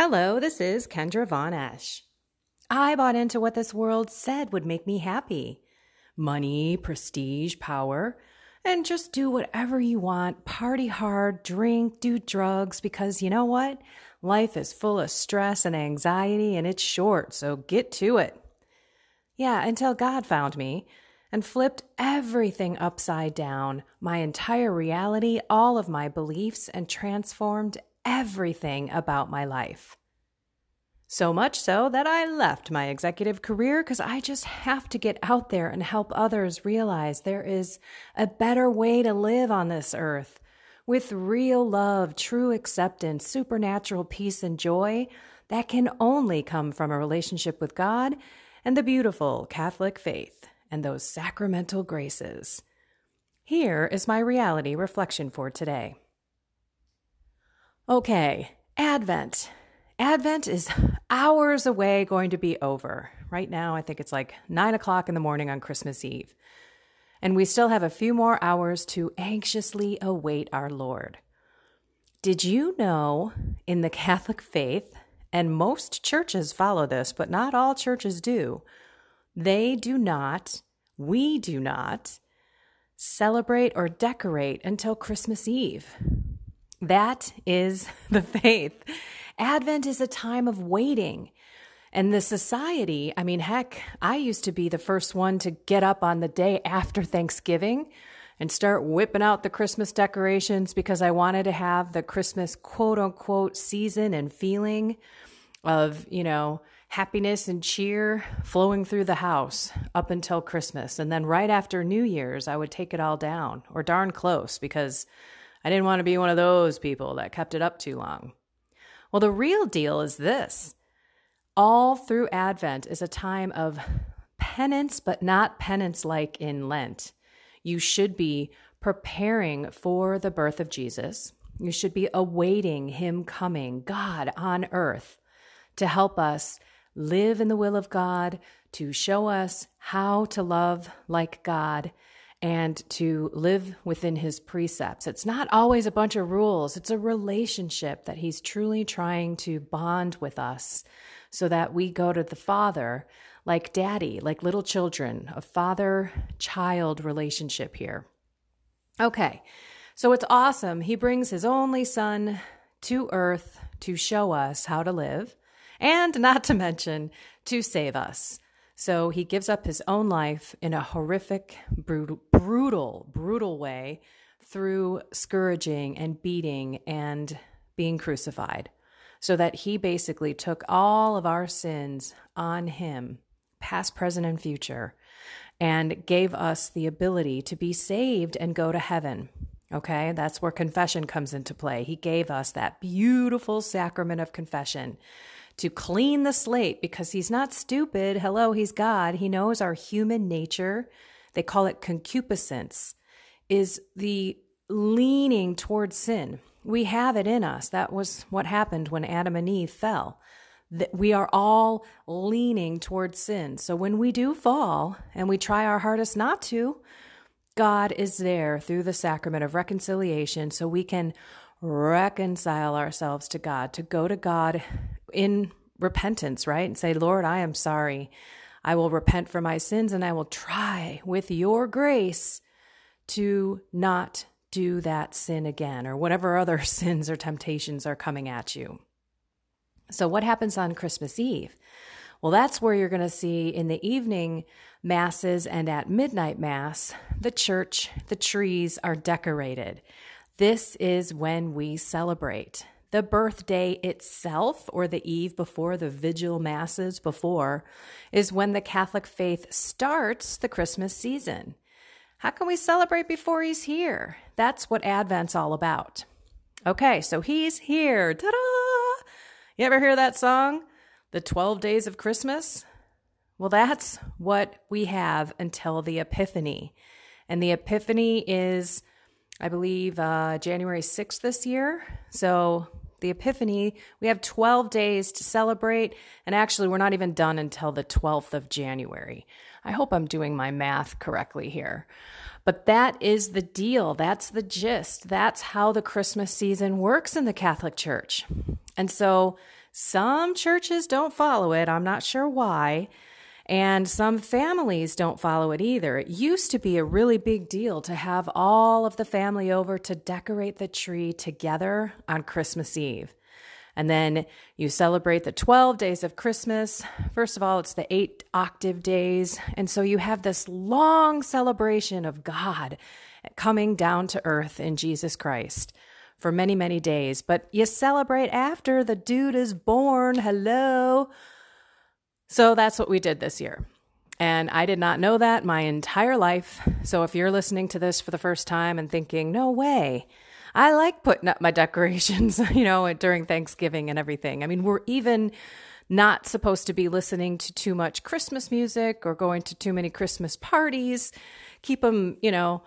Hello, this is Kendra Von Esch. I bought into what this world said would make me happy money, prestige, power, and just do whatever you want, party hard, drink, do drugs, because you know what? Life is full of stress and anxiety and it's short, so get to it. Yeah, until God found me and flipped everything upside down, my entire reality, all of my beliefs, and transformed everything about my life. So much so that I left my executive career because I just have to get out there and help others realize there is a better way to live on this earth with real love, true acceptance, supernatural peace, and joy that can only come from a relationship with God and the beautiful Catholic faith and those sacramental graces. Here is my reality reflection for today. Okay, Advent. Advent is hours away, going to be over. Right now, I think it's like nine o'clock in the morning on Christmas Eve. And we still have a few more hours to anxiously await our Lord. Did you know in the Catholic faith, and most churches follow this, but not all churches do, they do not, we do not, celebrate or decorate until Christmas Eve. That is the faith. Advent is a time of waiting. And the society, I mean, heck, I used to be the first one to get up on the day after Thanksgiving and start whipping out the Christmas decorations because I wanted to have the Christmas quote unquote season and feeling of, you know, happiness and cheer flowing through the house up until Christmas. And then right after New Year's, I would take it all down or darn close because I didn't want to be one of those people that kept it up too long. Well, the real deal is this all through Advent is a time of penance, but not penance like in Lent. You should be preparing for the birth of Jesus. You should be awaiting him coming, God on earth, to help us live in the will of God, to show us how to love like God, and to live within his precepts. It's not always a bunch of rules, it's a relationship that he's truly trying to bond with us so that we go to the Father like daddy, like little children, a father child relationship here. Okay, so it's awesome. He brings his only son to earth to show us how to live, and not to mention to save us. So he gives up his own life in a horrific, brutal, brutal, brutal way through scourging and beating and being crucified. So that he basically took all of our sins on him, past, present, and future, and gave us the ability to be saved and go to heaven. Okay, that's where confession comes into play. He gave us that beautiful sacrament of confession to clean the slate because he's not stupid. Hello, he's God. He knows our human nature. They call it concupiscence, is the leaning towards sin. We have it in us. That was what happened when Adam and Eve fell. That we are all leaning towards sin. So when we do fall and we try our hardest not to, God is there through the sacrament of reconciliation so we can reconcile ourselves to God, to go to God in repentance, right? And say, Lord, I am sorry. I will repent for my sins and I will try with your grace to not do that sin again or whatever other sins or temptations are coming at you. So, what happens on Christmas Eve? Well, that's where you're going to see in the evening masses and at midnight mass, the church, the trees are decorated. This is when we celebrate. The birthday itself, or the eve before the vigil masses before, is when the Catholic faith starts the Christmas season. How can we celebrate before he's here? That's what Advent's all about. Okay, so he's here. Ta da! You ever hear that song? The 12 Days of Christmas? Well, that's what we have until the Epiphany. And the Epiphany is, I believe, uh, January 6th this year. So the Epiphany, we have 12 days to celebrate. And actually, we're not even done until the 12th of January. I hope I'm doing my math correctly here. But that is the deal. That's the gist. That's how the Christmas season works in the Catholic Church. And so some churches don't follow it. I'm not sure why. And some families don't follow it either. It used to be a really big deal to have all of the family over to decorate the tree together on Christmas Eve. And then you celebrate the 12 days of Christmas. First of all, it's the eight octave days. And so you have this long celebration of God coming down to earth in Jesus Christ for many, many days. But you celebrate after the dude is born. Hello. So that's what we did this year. And I did not know that my entire life. So if you're listening to this for the first time and thinking, no way, I like putting up my decorations, you know, during Thanksgiving and everything. I mean, we're even not supposed to be listening to too much Christmas music or going to too many Christmas parties. Keep them, you know,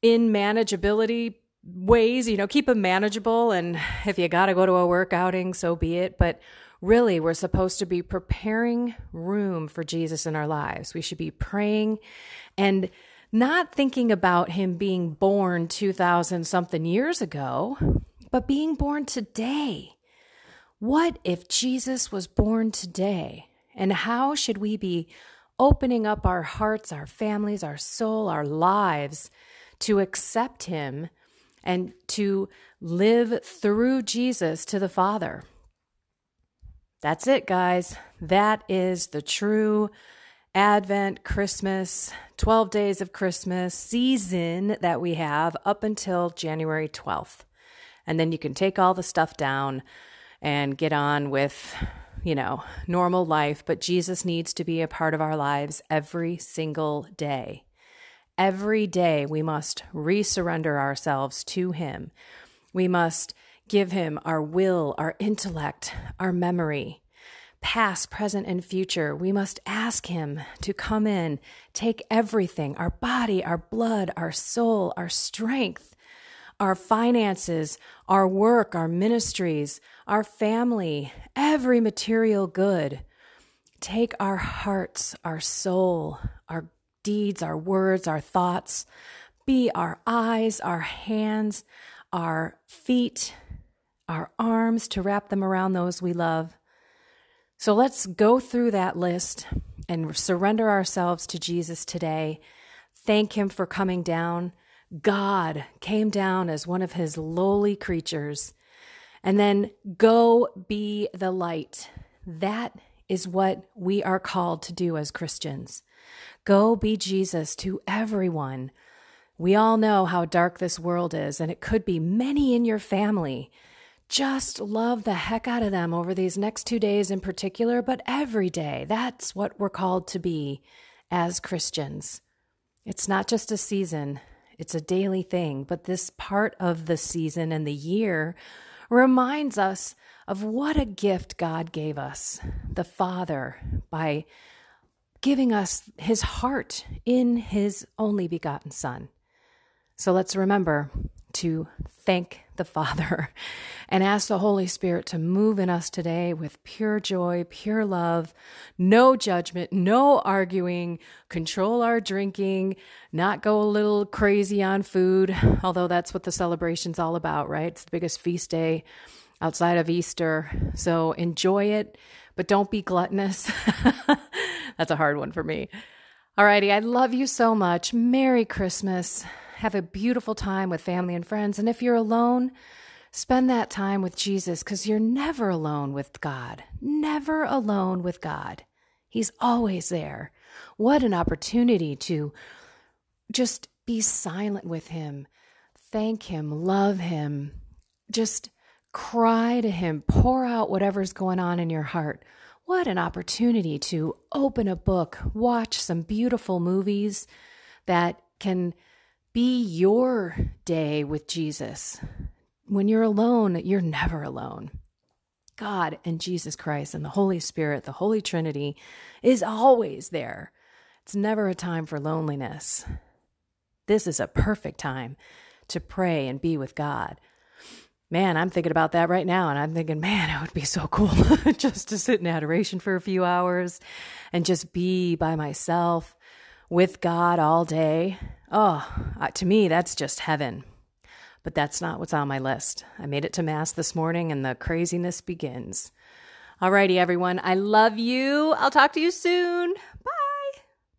in manageability ways, you know, keep them manageable. And if you got to go to a work outing, so be it. But really, we're supposed to be preparing room for Jesus in our lives. We should be praying and not thinking about him being born 2000 something years ago, but being born today. What if Jesus was born today? And how should we be opening up our hearts, our families, our soul, our lives to accept him and to live through Jesus to the Father? That's it, guys. That is the true Advent, Christmas, 12 days of Christmas season that we have up until January 12th. And then you can take all the stuff down and get on with, you know, normal life. But Jesus needs to be a part of our lives every single day. Every day we must resurrender ourselves to Him. We must give him our will, our intellect, our memory, past, present, and future. We must ask him to come in, take everything our body, our blood, our soul, our strength, our finances, our work, our ministries, our family, every material good. Take our hearts, our soul, deeds, our words, our thoughts. Be our eyes, our hands, our feet, our arms to wrap them around those we love. So let's go through that list and surrender ourselves to Jesus today. Thank Him for coming down. God came down as one of His lowly creatures. And then go be the light. That is what we are called to do as Christians. Go be Jesus to everyone. We all know how dark this world is, and it could be many in your family. Just love the heck out of them over these next two days in particular, but every day. That's what we're called to be as Christians. It's not just a season, it's a daily thing, but this part of the season and the year reminds us of what a gift God gave us, the Father, by giving us his heart in his only begotten Son. So let's remember to thank the Father and ask the Holy Spirit to move in us today with pure joy, pure love, no judgment, no arguing, control our drinking, not go a little crazy on food, although that's what the celebration's all about, right? It's the biggest feast day outside of Easter. So enjoy it, but don't be gluttonous. that's a hard one for me. Alrighty, I love you so much. Merry Christmas. Have a beautiful time with family and friends. And if you're alone, spend that time with Jesus because you're never alone with God. Never alone with God. He's always there. What an opportunity to just be silent with Him, thank Him, love Him, just cry to Him, pour out whatever's going on in your heart. What an opportunity to open a book, watch some beautiful movies that can be your day with Jesus. When you're alone, you're never alone. God and Jesus Christ and the Holy Spirit, the Holy Trinity, is always there. It's never a time for loneliness. This is a perfect time to pray and be with God man, I'm thinking about that right now. And I'm thinking, man, it would be so cool just to sit in adoration for a few hours and just be by myself with God all day. Oh, to me, that's just heaven. But that's not what's on my list. I made it to Mass this morning and the craziness begins. Alrighty, everyone. I love you. I'll talk to you soon.